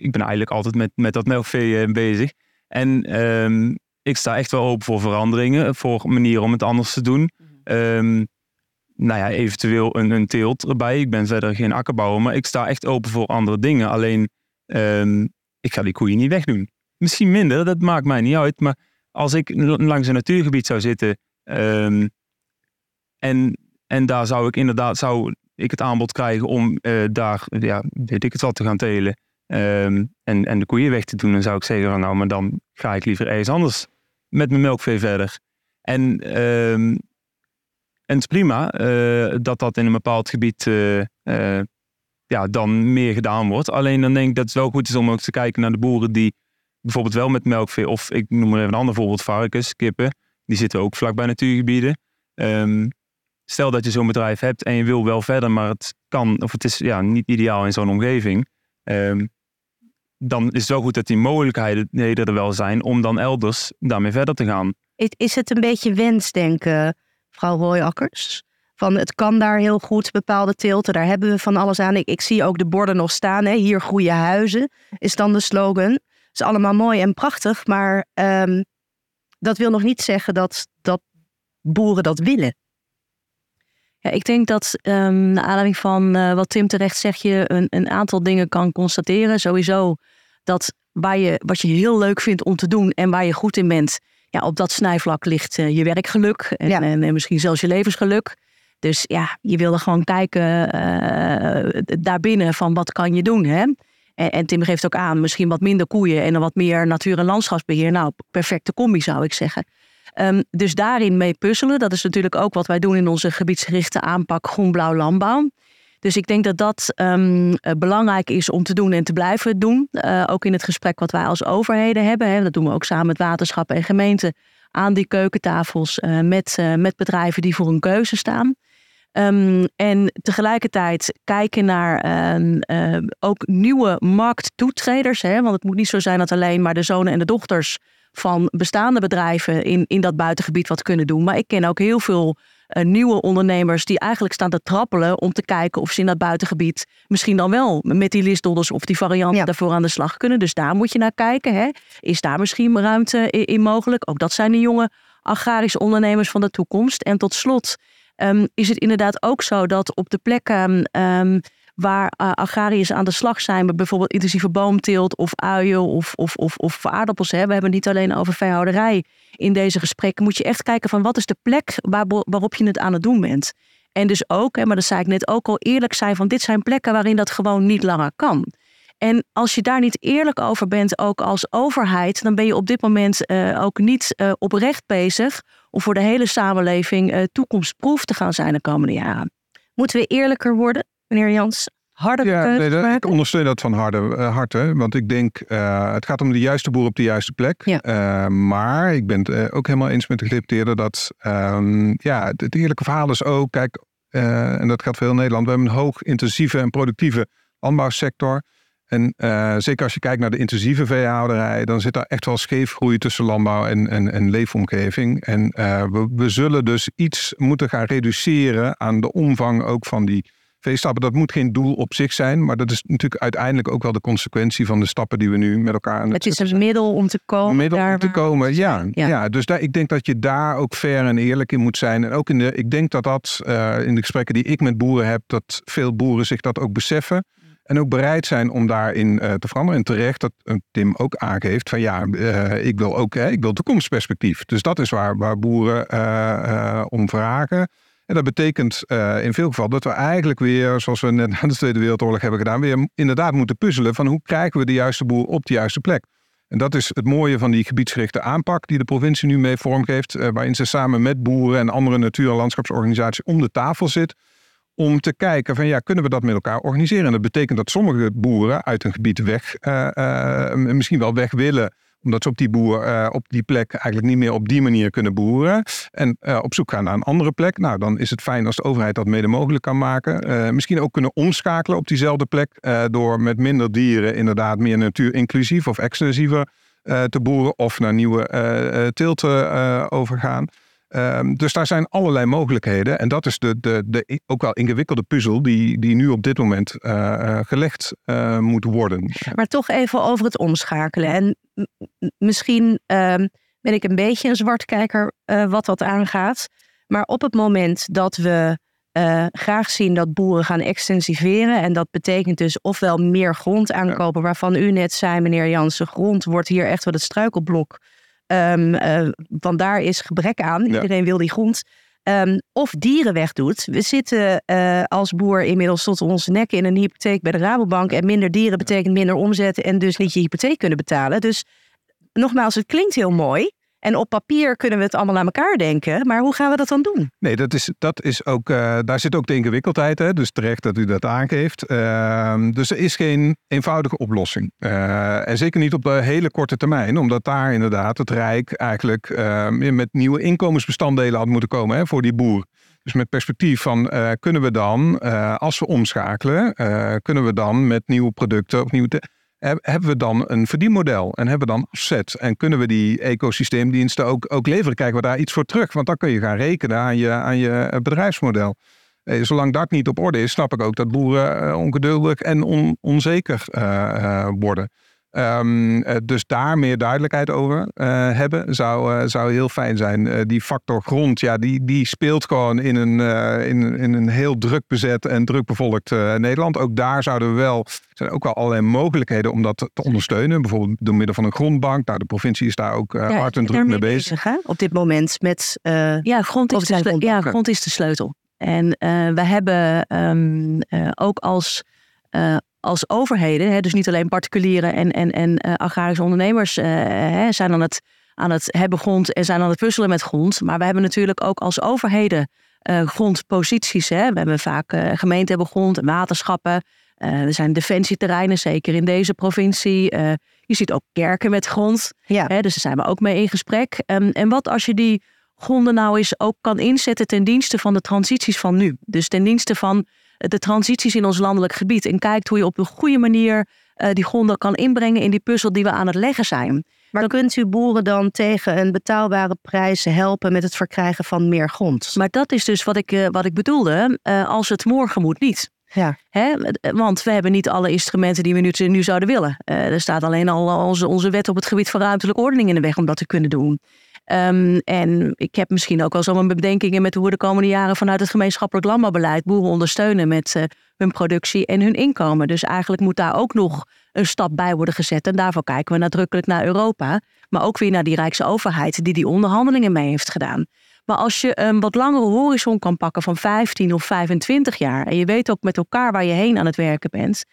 ik ben eigenlijk altijd met, met dat melkvee uh, bezig. En um, ik sta echt wel open voor veranderingen, voor manieren om het anders te doen. Um, nou ja, eventueel een, een teelt erbij. Ik ben verder geen akkerbouwer, maar ik sta echt open voor andere dingen. Alleen, ehm, ik ga die koeien niet wegdoen. Misschien minder, dat maakt mij niet uit. Maar als ik langs een natuurgebied zou zitten ehm, en, en daar zou ik inderdaad zou ik het aanbod krijgen om uh, daar, ja, weet ik het wat, te gaan telen ehm, en, en de koeien weg te doen, dan zou ik zeggen van nou, maar dan ga ik liever ergens anders met mijn melkvee verder. En, um, en het is prima uh, dat dat in een bepaald gebied uh, ja, dan meer gedaan wordt. Alleen dan denk ik dat het wel goed is om ook te kijken naar de boeren die bijvoorbeeld wel met melkvee, of ik noem maar even een ander voorbeeld, varkens, kippen, die zitten ook vlakbij natuurgebieden. Um, stel dat je zo'n bedrijf hebt en je wil wel verder, maar het kan, of het is ja, niet ideaal in zo'n omgeving. Um, dan is het wel goed dat die mogelijkheden er wel zijn om dan elders daarmee verder te gaan. Is het een beetje wensdenken, mevrouw Royakkers? Van het kan daar heel goed, bepaalde tilten, daar hebben we van alles aan. Ik, zie ook de borden nog staan, hè? hier groeien huizen, is dan de slogan. Het is allemaal mooi en prachtig, maar um, dat wil nog niet zeggen dat, dat boeren dat willen. Ja, ik denk dat um, naar aanleiding van uh, wat Tim terecht zegt, je een, een aantal dingen kan constateren. Sowieso dat waar je, wat je heel leuk vindt om te doen en waar je goed in bent, ja, op dat snijvlak ligt uh, je werkgeluk en, ja. en, en, misschien zelfs je levensgeluk. Dus ja, je wilde gewoon kijken uh, daarbinnen van wat kan je doen. Hè? En, en, Tim geeft ook aan, misschien wat minder koeien en dan wat meer natuur- en landschapsbeheer. Nou, perfecte combi zou ik zeggen. Um, dus daarin mee puzzelen. Dat is natuurlijk ook wat wij doen in onze gebiedsgerichte aanpak groen-blauw landbouw. Dus ik denk dat dat um, belangrijk is om te doen en te blijven doen. Uh, ook in het gesprek wat wij als overheden hebben. Hè. Dat doen we ook samen met waterschappen en gemeenten aan die keukentafels uh, met, met bedrijven die voor een keuze staan. Um, en tegelijkertijd kijken naar ook nieuwe markttoetreders. Hè, want het moet niet zo zijn dat alleen maar de zonen en de dochters van bestaande bedrijven in, in dat buitengebied wat kunnen doen. Maar ik ken ook heel veel uh, nieuwe ondernemers die eigenlijk staan te trappelen om te kijken of ze in dat buitengebied misschien dan wel met die listdodders of die varianten ja. daarvoor aan de slag kunnen. Dus daar moet je naar kijken. Hè. Is daar misschien ruimte in, in mogelijk? Ook dat zijn de jonge agrarische ondernemers van de toekomst. En tot slot um, is het inderdaad ook zo dat op de plekken um, waar uh, agrariërs aan de slag zijn met bijvoorbeeld intensieve boomteelt of uien of, of, of, of aardappels. Hè. We hebben het niet alleen over veehouderij in deze gesprekken. Moet je echt kijken van wat is de plek waar, waarop je het aan het doen bent. En dus ook, hè, maar dat zei ik net ook al, eerlijk zijn van dit zijn plekken waarin dat gewoon niet langer kan. En als je daar niet eerlijk over bent, ook als overheid, dan ben je op dit moment uh, ook niet uh, oprecht bezig om voor de hele samenleving uh, toekomstproef te gaan zijn de komende jaren. Moeten we eerlijker worden? Meneer Jans, harde ja, nee, Ik ondersteun dat van harde, uh, harte. Want ik denk, uh, het gaat om de juiste boer op de juiste plek. Ja. Uh, maar ik ben het ook helemaal eens met de gedeputeerde dat... Um, ja, het, het, eerlijke verhaal is ook... Kijk, en dat geldt voor heel Nederland. We hebben een hoog intensieve en productieve landbouwsector. En zeker als je kijkt naar de intensieve veehouderij... dan zit daar echt wel scheefgroei tussen landbouw en, en, en leefomgeving. En we, we zullen dus iets moeten gaan reduceren aan de omvang ook van die veestappen, dat moet geen doel op zich zijn. Maar dat is natuurlijk uiteindelijk ook wel de consequentie van de stappen die we nu met elkaar aan het Het is een middel om te komen. Een middel om te komen, ja. ja. dus daar, ik denk dat je daar ook fair en eerlijk in moet zijn. En ook in de, ik denk dat dat uh, in de gesprekken die ik met boeren heb, dat veel boeren zich dat ook beseffen. En ook bereid zijn om daarin uh, te veranderen. En terecht dat uh, Tim ook aangeeft van ja, ik wil ook ik wil toekomstperspectief. Dus dat is waar, waar boeren om vragen. Dat betekent uh, in veel gevallen dat we eigenlijk weer, zoals we net na de Tweede Wereldoorlog hebben gedaan, weer inderdaad moeten puzzelen van hoe krijgen we de juiste boer op de juiste plek. En dat is het mooie van die gebiedsgerichte aanpak die de provincie nu mee vormgeeft, uh, waarin ze samen met boeren en andere natuur- en landschapsorganisaties om de tafel zit om te kijken van ja, kunnen we dat met elkaar organiseren? En dat betekent dat sommige boeren uit een gebied weg, uh, misschien wel weg willen omdat ze op die, boer, uh, op die plek eigenlijk niet meer op die manier kunnen boeren. En uh, op zoek gaan naar een andere plek. Nou, dan is het fijn als de overheid dat mede mogelijk kan maken. Uh, misschien ook kunnen omschakelen op diezelfde plek. door met minder dieren inderdaad meer natuurinclusief of extensiever te boeren. Of naar nieuwe teelten overgaan. Um, dus daar zijn allerlei mogelijkheden. En dat is de, de, de ook wel ingewikkelde puzzel die, die nu op dit moment uh, gelegd uh, moet worden. Maar toch even over het omschakelen. En misschien um, ben ik een beetje een zwartkijker uh, wat dat aangaat. Maar op het moment dat we uh, graag zien dat boeren gaan extensiveren. En dat betekent dus ofwel meer grond aankopen, waarvan u net zei, meneer Jansen, grond wordt hier echt wel het struikelblok. Um, uh, want daar is gebrek aan. Iedereen wil die grond. Um, of dieren wegdoet. We zitten uh, als boer inmiddels tot onze nek in een hypotheek bij de Rabobank. En minder dieren betekent minder omzet en dus niet je hypotheek kunnen betalen. Dus nogmaals, het klinkt heel mooi. En op papier kunnen we het allemaal aan elkaar denken. Maar hoe gaan we dat dan doen? Nee, dat is, dat is ook, uh, daar zit ook de ingewikkeldheid. Hè? Dus terecht dat u dat aangeeft. Uh, dus er is geen eenvoudige oplossing. Uh, en zeker niet op de hele korte termijn. Omdat daar inderdaad het Rijk eigenlijk ehm, met nieuwe inkomensbestanddelen had moeten komen hè, voor die boer. Dus met perspectief van uh, kunnen we dan, als we omschakelen, kunnen we dan met nieuwe producten of nieuwe hebben we dan een verdienmodel en hebben we dan afzet en kunnen we die ecosysteemdiensten ook, ook leveren? Krijgen we daar iets voor terug? Want dan kun je gaan rekenen aan je, aan je bedrijfsmodel. Eh, zolang dat niet op orde is, snap ik ook dat boeren eh, ongeduldig en on, onzeker worden. Um, dus daar meer duidelijkheid over uh, hebben zou, uh, zou heel fijn zijn. Uh, die factor grond, ja, die, die speelt gewoon in een, in, in een heel druk bezet en druk bevolkt Nederland. Ook daar zouden we wel, zijn ook wel allerlei mogelijkheden om dat te ondersteunen. Bijvoorbeeld door middel van een grondbank. Nou, de provincie is daar ook ja, hard en druk mee bezig. bezig op dit moment met. ja, grond is, de, ja, grond is de sleutel. En we hebben um, ook als als overheden, hè, dus niet alleen particulieren en, en, en uh, agrarische ondernemers uh, hè, zijn aan het, aan het hebben grond en zijn aan het puzzelen met grond. Maar we hebben natuurlijk ook als overheden uh, grondposities. Hè. We hebben vaak gemeenten hebben grond en waterschappen. er zijn defensieterreinen, zeker in deze provincie. je ziet ook kerken met grond. Ja. Hè, dus daar zijn we ook mee in gesprek. Um, en wat als je die gronden nou eens ook kan inzetten ten dienste van de transities van nu? Dus ten dienste van de transities in ons landelijk gebied. En kijkt hoe je op een goede manier uh, die gronden kan inbrengen in die puzzel die we aan het leggen zijn. Maar dan kunt u boeren dan tegen een betaalbare prijs helpen met het verkrijgen van meer grond? Maar dat is dus wat ik, uh, wat ik bedoelde. Uh, als het morgen moet niet. Ja. Hè? Want we hebben niet alle instrumenten die we nu, nu zouden willen. er staat alleen al onze, onze wet op het gebied van ruimtelijke ordening in de weg om dat te kunnen doen. Um, en ik heb misschien ook wel zo mijn bedenkingen met hoe we de komende jaren vanuit het gemeenschappelijk landbouwbeleid boeren ondersteunen met uh, hun productie en hun inkomen. Dus eigenlijk moet daar ook nog een stap bij worden gezet. En daarvoor kijken we nadrukkelijk naar Europa, maar ook weer naar die Rijkse overheid die die onderhandelingen mee heeft gedaan. Maar als je een wat langere horizon kan pakken van 15 of 25 jaar en je weet ook met elkaar waar je heen aan het werken bent,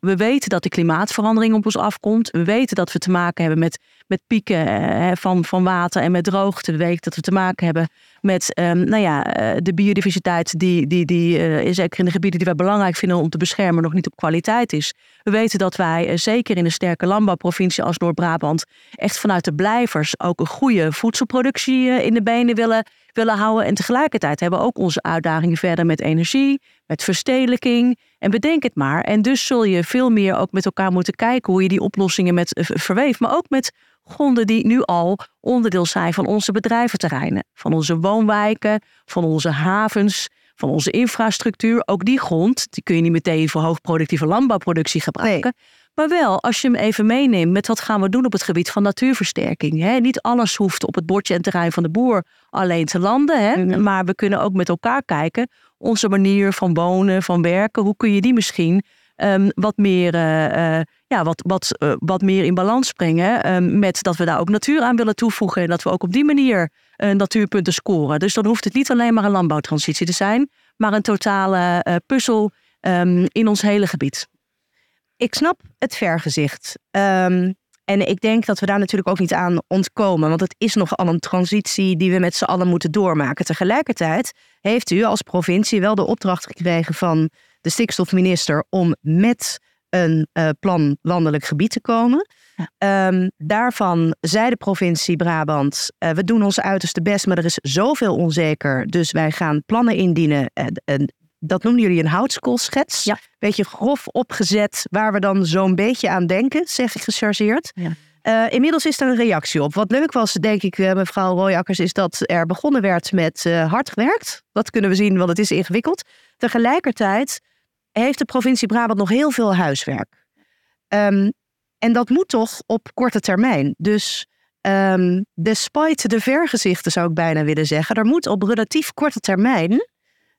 we weten dat de klimaatverandering op ons afkomt. We weten dat we te maken hebben met, met pieken eh, van, van water en met droogte. We weten dat we te maken hebben met um, nou ja, eh, de biodiversiteit, die, die, die uh, zeker in de gebieden die wij belangrijk vinden om te beschermen, nog niet op kwaliteit is. We weten dat wij, uh, zeker in een sterke landbouwprovincie als Noord-Brabant, echt vanuit de blijvers ook een goede voedselproductie in de benen willen, willen houden. En tegelijkertijd hebben we ook onze uitdagingen verder met energie, met verstedelijking. En bedenk het maar. En dus zul je veel meer ook met elkaar moeten kijken hoe je die oplossingen met verweeft. Maar ook met gronden die nu al onderdeel zijn van onze bedrijventerreinen, van onze woonwijken, van onze havens, van onze infrastructuur. Ook die grond, die kun je niet meteen voor hoogproductieve landbouwproductie gebruiken. Maar wel, als je hem even meeneemt met wat gaan we doen op het gebied van natuurversterking. Hè? Niet alles hoeft op het bordje en terrein van de boer alleen te landen. Hè? Mhm. Maar we kunnen ook met elkaar kijken, onze manier van wonen, van werken, hoe kun je die misschien um, wat meer uh, ja, wat, wat, uh, wat meer in balans brengen. Uh, met dat we daar ook natuur aan willen toevoegen. En dat we ook op die manier natuurpunten scoren. Dus dan hoeft het niet alleen maar een landbouwtransitie te zijn. Maar een totale puzzel um, in ons hele gebied. Ik snap het vergezicht. En ik denk dat we daar natuurlijk ook niet aan ontkomen. Want het is nogal een transitie die we met z'n allen moeten doormaken. Tegelijkertijd heeft u als provincie wel de opdracht gekregen van de stikstofminister om met een uh, plan landelijk gebied te komen. Ja. Um, daarvan zei de provincie Brabant: uh, we doen ons uiterste best, maar er is zoveel onzeker. Dus wij gaan plannen indienen. Uh, dat noemen jullie een houtskoolschets. Ja. Beetje grof opgezet, waar we dan zo'n beetje aan denken, zeg ik gechargeerd. Ja. Uh, inmiddels is er een reactie op. Wat leuk was, denk ik, mevrouw Royakkers, is dat er begonnen werd met uh, hard gewerkt. Dat kunnen we zien, want het is ingewikkeld. Tegelijkertijd heeft de provincie Brabant nog heel veel huiswerk. Um, en dat moet toch op korte termijn. Dus um, despite de vergezichten zou ik bijna willen zeggen, er moet op relatief korte termijn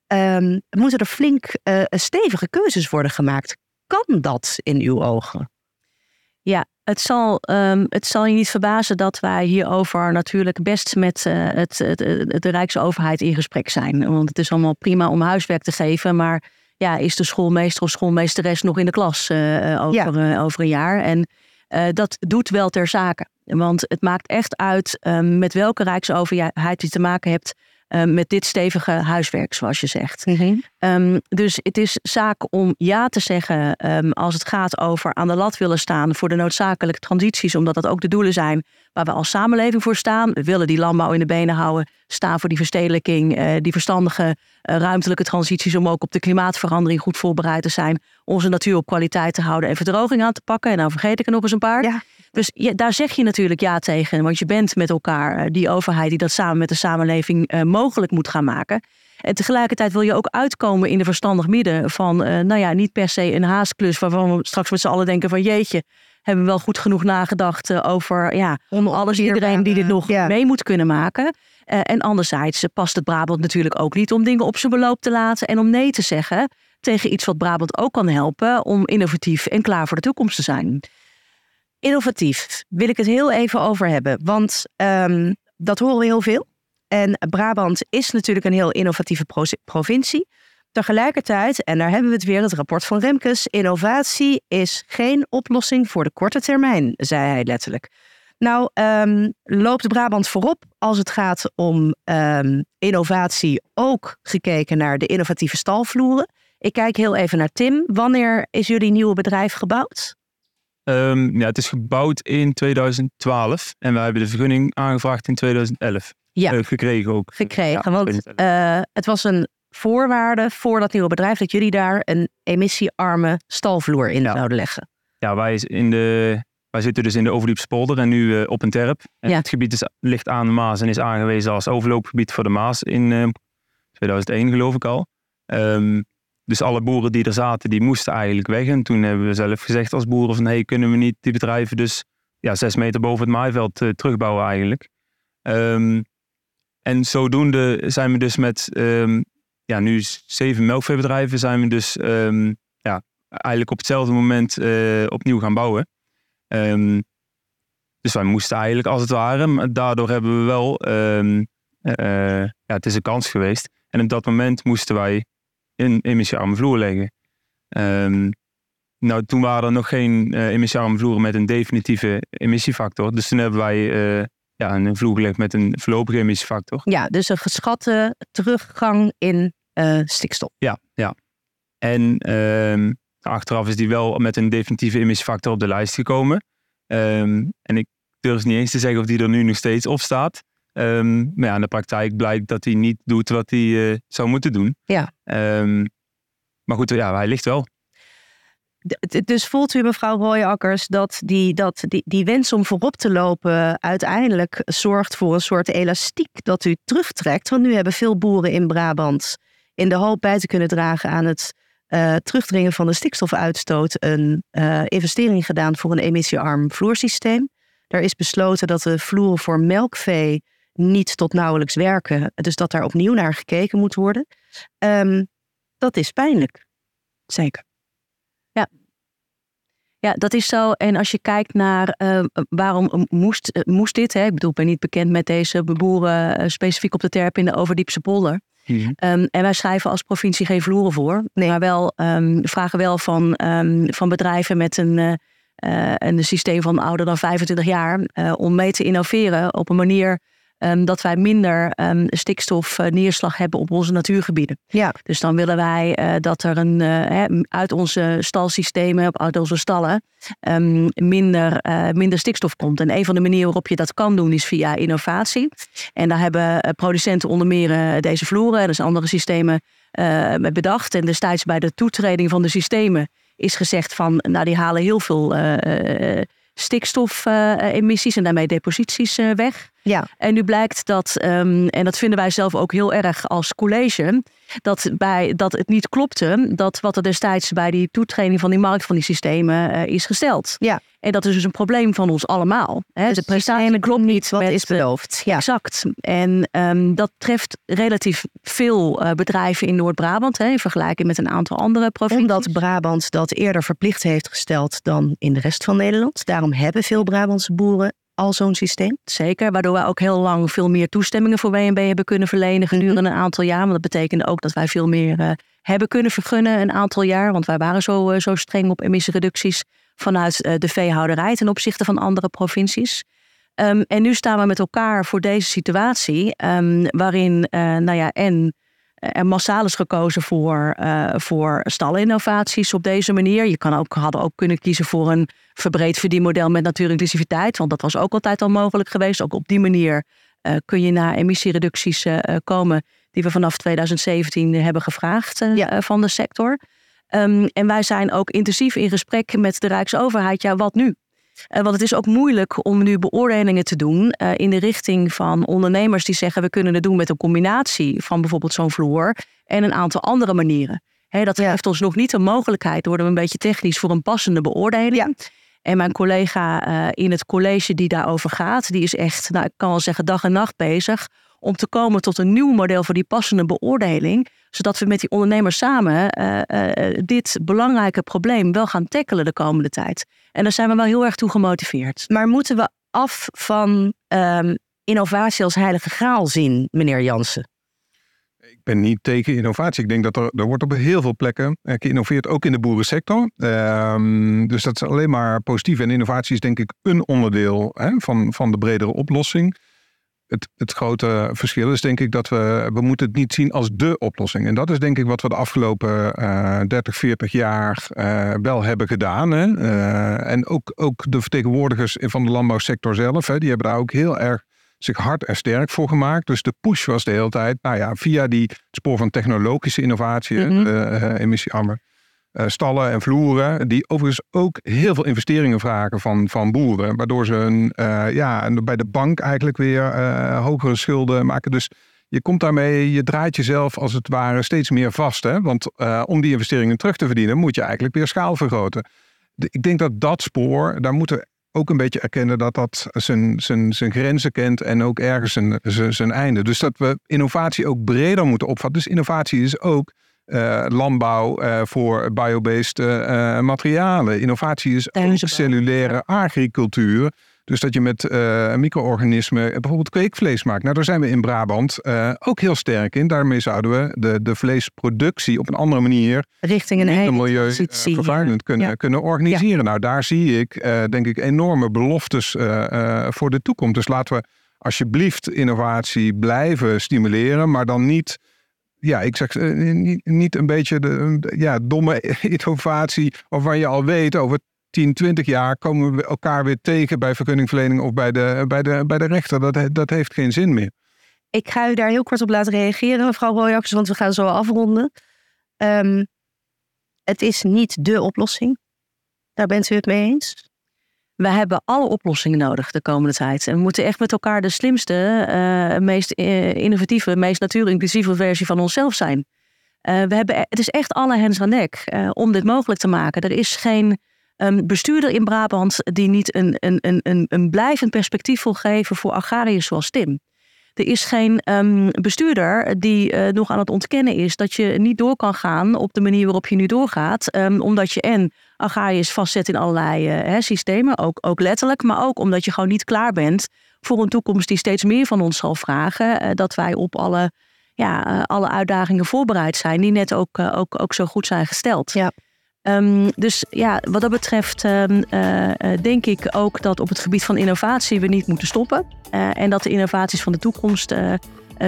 ehm, moeten er flink uh, stevige keuzes worden gemaakt. Kan dat in uw ogen? Ja, het zal, het zal je niet verbazen dat wij hierover natuurlijk best met uh, het, het, het, de Rijksoverheid in gesprek zijn. Want het is allemaal prima om huiswerk te geven, maar ja, is de schoolmeester of schoolmeesteres nog in de klas uh, over, ja. over een jaar? En dat doet wel ter zake. Want het maakt echt uit um, met welke Rijksoverheid je te maken hebt Ehm, met dit stevige huiswerk, zoals je zegt. Mhm. Ehm, dus het is zaak om ja te zeggen ehm, als het gaat over aan de lat willen staan voor de noodzakelijke transities, omdat dat ook de doelen zijn waar we als samenleving voor staan. We willen die landbouw in de benen houden, staan voor die verstedelijking, uh, die verstandige uh, ruimtelijke transities om ook op de klimaatverandering goed voorbereid te zijn, onze natuur op kwaliteit te houden en verdroging aan te pakken. En dan vergeet ik er nog eens een paar. Ja. Dus ja, daar zeg je natuurlijk ja tegen, want je bent met elkaar uh, die overheid die dat samen met de samenleving mogelijk moet gaan maken. En tegelijkertijd wil je ook uitkomen in de verstandig midden van, nou ja, niet per se een haastklus waarvan we straks met z'n allen denken van jeetje, hebben we wel goed genoeg nagedacht uh, over ja, alles iedereen die dit nog ja. mee moet kunnen maken. Uh, en anderzijds past het Brabant natuurlijk ook niet om dingen op zijn beloop te laten en om nee te zeggen tegen iets wat Brabant ook kan helpen om innovatief en klaar voor de toekomst te zijn. Innovatief wil ik het heel even over hebben, want um, dat horen we heel veel. En Brabant is natuurlijk een heel innovatieve provincie. Tegelijkertijd, en daar hebben we het weer, het rapport van Remkes, innovatie is geen oplossing voor de korte termijn, zei hij letterlijk. Nou, um, loopt Brabant voorop als het gaat om um, innovatie, ook gekeken naar de innovatieve stalvloeren. Ik kijk heel even naar Tim. Wanneer is jullie nieuwe bedrijf gebouwd? Um, ja, het is gebouwd in 2012 en wij hebben de vergunning aangevraagd in 2011. Ja. Uh, gekregen ook. Gekregen, ja, want uh, het was een voorwaarde voor dat nieuwe bedrijf dat jullie daar een emissiearme stalvloer in ja. zouden leggen? Ja, wij, in de, wij zitten dus in de Overdiepse polder en nu uh, op een terp. En ja. Het gebied is, ligt aan de Maas en is aangewezen als overloopgebied voor de Maas in uh, 2001 geloof ik al. Um, dus alle boeren die er zaten, die moesten eigenlijk weg. En toen hebben we zelf gezegd als boeren van... hey, kunnen we niet die bedrijven dus ja, zes meter boven het maaiveld uh, terugbouwen eigenlijk. Um, en zodoende zijn we dus met um, ja, nu zeven melkveebedrijven zijn we dus um, ja, eigenlijk op hetzelfde moment uh, opnieuw gaan bouwen. Dus wij moesten eigenlijk als het ware, maar daardoor hebben we wel, uh, ja, het is een kans geweest. En op dat moment moesten wij een emissiearme vloer leggen. nou, toen waren er nog geen uh, emissiearme vloeren met een definitieve emissiefactor. Dus toen hebben wij ja, een vloer gelegd met een voorlopige emissiefactor. Ja, dus een geschatte teruggang in uh, stikstof. Ja, ja. En um, achteraf is die wel met een definitieve emissiefactor op de lijst gekomen. Um, en ik durf niet eens te zeggen of die er nu nog steeds op staat. Um, maar ja, in de praktijk blijkt dat hij niet doet wat hij uh, zou moeten doen. Ja. maar goed, ja, hij ligt wel. Dus voelt u, mevrouw Rooijakkers, dat, die, dat die, die wens om voorop te lopen uiteindelijk zorgt voor een soort elastiek dat u terugtrekt? Want nu hebben veel boeren in Brabant in de hoop bij te kunnen dragen aan het uh, terugdringen van de stikstofuitstoot een uh, investering gedaan voor een emissiearm vloersysteem. Er is besloten dat de vloeren voor melkvee niet tot nauwelijks werken, dus dat daar opnieuw naar gekeken moet worden. Um, dat is pijnlijk. Zeker. Ja. Ja, dat is zo. En als je kijkt naar uh, waarom moest, moest dit, hè? ik bedoel, ik ben niet bekend met deze boeren specifiek op de terp in de Overdiepse polder. Mhm. Um, en wij schrijven als provincie geen vloeren voor. Nee. Maar wel um, vragen wel van, um, van bedrijven met een, uh, een systeem van ouder dan 25 jaar uh, om mee te innoveren op een manier dat wij minder stikstofneerslag hebben op onze natuurgebieden. Ja. Dus dan willen wij dat er een, uit onze stalsystemen, uit onze stallen, minder, minder stikstof komt. En een van de manieren waarop je dat kan doen is via innovatie. En daar hebben producenten onder meer deze vloeren en dus andere systemen bedacht. En destijds bij de toetreding van de systemen is gezegd van, nou die halen heel veel stikstofemissies en daarmee deposities weg. Ja. En nu blijkt dat, ehm, en dat vinden wij zelf ook heel erg als college, dat, bij, dat het niet klopte dat wat er destijds bij die toetraining van die markt van die systemen eh, is gesteld. Ja. En dat is dus een probleem van ons allemaal. Hè? Dus de prestatie klopt niet wat is beloofd. Ja. Exact. En ehm, dat treft relatief veel eh, bedrijven in Noord-Brabant, in vergelijking met een aantal andere provincies. Omdat Brabant dat eerder verplicht heeft gesteld dan in de rest van Nederland. Daarom hebben veel Brabantse boeren al zo'n systeem. Zeker, waardoor wij ook heel lang veel meer toestemmingen voor WNB hebben kunnen verlenen gedurende een aantal jaar. Want dat betekende ook dat wij veel meer eh, hebben kunnen vergunnen een aantal jaar. Want wij waren zo, eh, zo streng op emissiereducties vanuit eh, de veehouderij ten opzichte van andere provincies. Ehm, en nu staan we met elkaar voor deze situatie, ehm, waarin nou ja, en er massaal is gekozen voor, eh voor stalinnovaties op deze manier. Je kan ook, hadden ook kunnen kiezen voor een verbreed verdienmodel met natuurintensiviteit, want dat was ook altijd al mogelijk geweest. Ook op die manier eh, kun je naar emissiereducties eh, eh, komen die we vanaf 2017 hebben gevraagd eh, Ja. eh, van de sector. Ehm, en wij zijn ook intensief in gesprek met de Rijksoverheid. Ja, wat nu? Eh, want het is ook moeilijk om nu beoordelingen te doen eh, in de richting van ondernemers die zeggen we kunnen het doen met een combinatie van bijvoorbeeld zo'n vloer en een aantal andere manieren. Dat Ja. geeft ons nog niet de mogelijkheid, worden we een beetje technisch, voor een passende beoordeling. Ja. En mijn collega eh, in het college die daarover gaat, die is echt, nou, ik kan wel zeggen, dag en nacht bezig om te komen tot een nieuw model voor die passende beoordeling, zodat we met die ondernemers samen eh, eh, dit belangrijke probleem wel gaan tackelen de komende tijd. En daar zijn we wel heel erg toe gemotiveerd. Maar moeten we af van ehm, innovatie als heilige graal zien, meneer Jansen? Ik ben niet tegen innovatie. Ik denk dat er, er wordt op heel veel plekken eh, geïnnoveerd, ook in de boerensector. Ehm, dus dat is alleen maar positief. En innovatie is denk ik een onderdeel hè, van, van de bredere oplossing. Het, het grote verschil is denk ik dat we, we moeten het niet zien als dé oplossing. En dat is denk ik wat we de afgelopen eh 30, 40 jaar eh, wel hebben gedaan. Hè. Eh, en ook, ook de vertegenwoordigers van de landbouwsector zelf, hè, die hebben daar ook heel erg zich hard en sterk voor gemaakt. Dus de push was de hele tijd, nou ja, via die spoor van technologische innovatie, emissiearme eh, stallen en vloeren, die overigens ook heel veel investeringen vragen van, van boeren, waardoor ze een, eh, ja, bij de bank eigenlijk weer eh, hogere schulden maken. Dus je komt daarmee, je draait jezelf als het ware steeds meer vast. Hè? Want eh, om die investeringen terug te verdienen, moet je eigenlijk weer schaal vergroten. Ik denk dat dat spoor, daar moeten we ook een beetje erkennen dat dat zijn, zijn, zijn grenzen kent en ook ergens zijn, zijn, zijn einde. Dus dat we innovatie ook breder moeten opvatten. Dus innovatie is ook eh, landbouw eh, voor biobased eh, materialen. Innovatie is ook cellulaire agricultuur. Dus dat je met micro-organismen bijvoorbeeld kweekvlees maakt. Nou, daar zijn we in Brabant ook heel sterk in. Daarmee zouden we de, de vleesproductie op een andere manier Richting een hele milieu vervuilend kunnen, Ja. kunnen organiseren. Nou, daar zie ik denk ik enorme beloftes voor de toekomst. Dus laten we alsjeblieft innovatie blijven stimuleren, maar dan niet, ja, ik zeg eh, niet, een beetje de, de- ja, domme innovatie waarvan je al weet over 10, 20 jaar komen we elkaar weer tegen bij vergunningverlening of bij de, bij de, bij de rechter. Dat, dat heeft geen zin meer. Ik ga u daar heel kort op laten reageren, mevrouw Royakkers, want we gaan zo afronden. Ehm, het is niet dé oplossing. Daar bent u het mee eens? We hebben alle oplossingen nodig de komende tijd. En we moeten echt met elkaar de slimste, eh, meest eh, innovatieve, meest natuurinclusieve versie van onszelf zijn. Eh, we hebben, het is echt alle hens aan dek eh, om dit mogelijk te maken. Er is geen ehm, bestuurder in Brabant die niet een, een, een, een, blijvend perspectief wil geven voor agrariërs zoals Tim. Er is geen ehm, bestuurder die nog aan het ontkennen is dat je niet door kan gaan op de manier waarop je nu doorgaat. ehm, omdat je en agrariërs vastzet in allerlei eh, hè, systemen, ook, ook letterlijk, maar ook omdat je gewoon niet klaar bent voor een toekomst die steeds meer van ons zal vragen. eh, dat wij op alle, ja, eh, alle uitdagingen voorbereid zijn, die net ook, ook, ook zo goed zijn gesteld. Ja. Ehm, dus ja, wat dat betreft ehm, eh, eh, denk ik ook dat op het gebied van innovatie we niet moeten stoppen. En dat de innovaties van de toekomst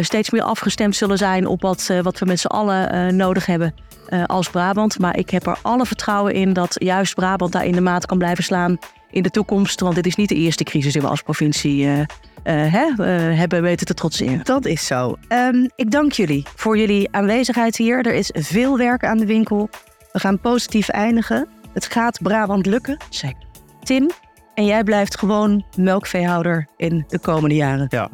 steeds meer afgestemd zullen zijn op wat, wat we met z'n allen nodig hebben eh, als Brabant. Maar ik heb er alle vertrouwen in dat juist Brabant daar in de maat kan blijven slaan in de toekomst. Want dit is niet de eerste crisis die we als provincie eh, eh, hè, hebben weten te trotseren. Dat is zo. Ehm, ik dank jullie voor jullie aanwezigheid hier. Er is veel werk aan de winkel. We gaan positief eindigen. Het gaat Brabant lukken. Zeker. Tim, En jij blijft gewoon melkveehouder in de komende jaren. Ja.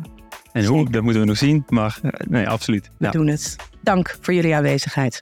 En hoe, dat moeten we nog zien. Maar nee, absoluut. We Ja. doen het. Dank voor jullie aanwezigheid.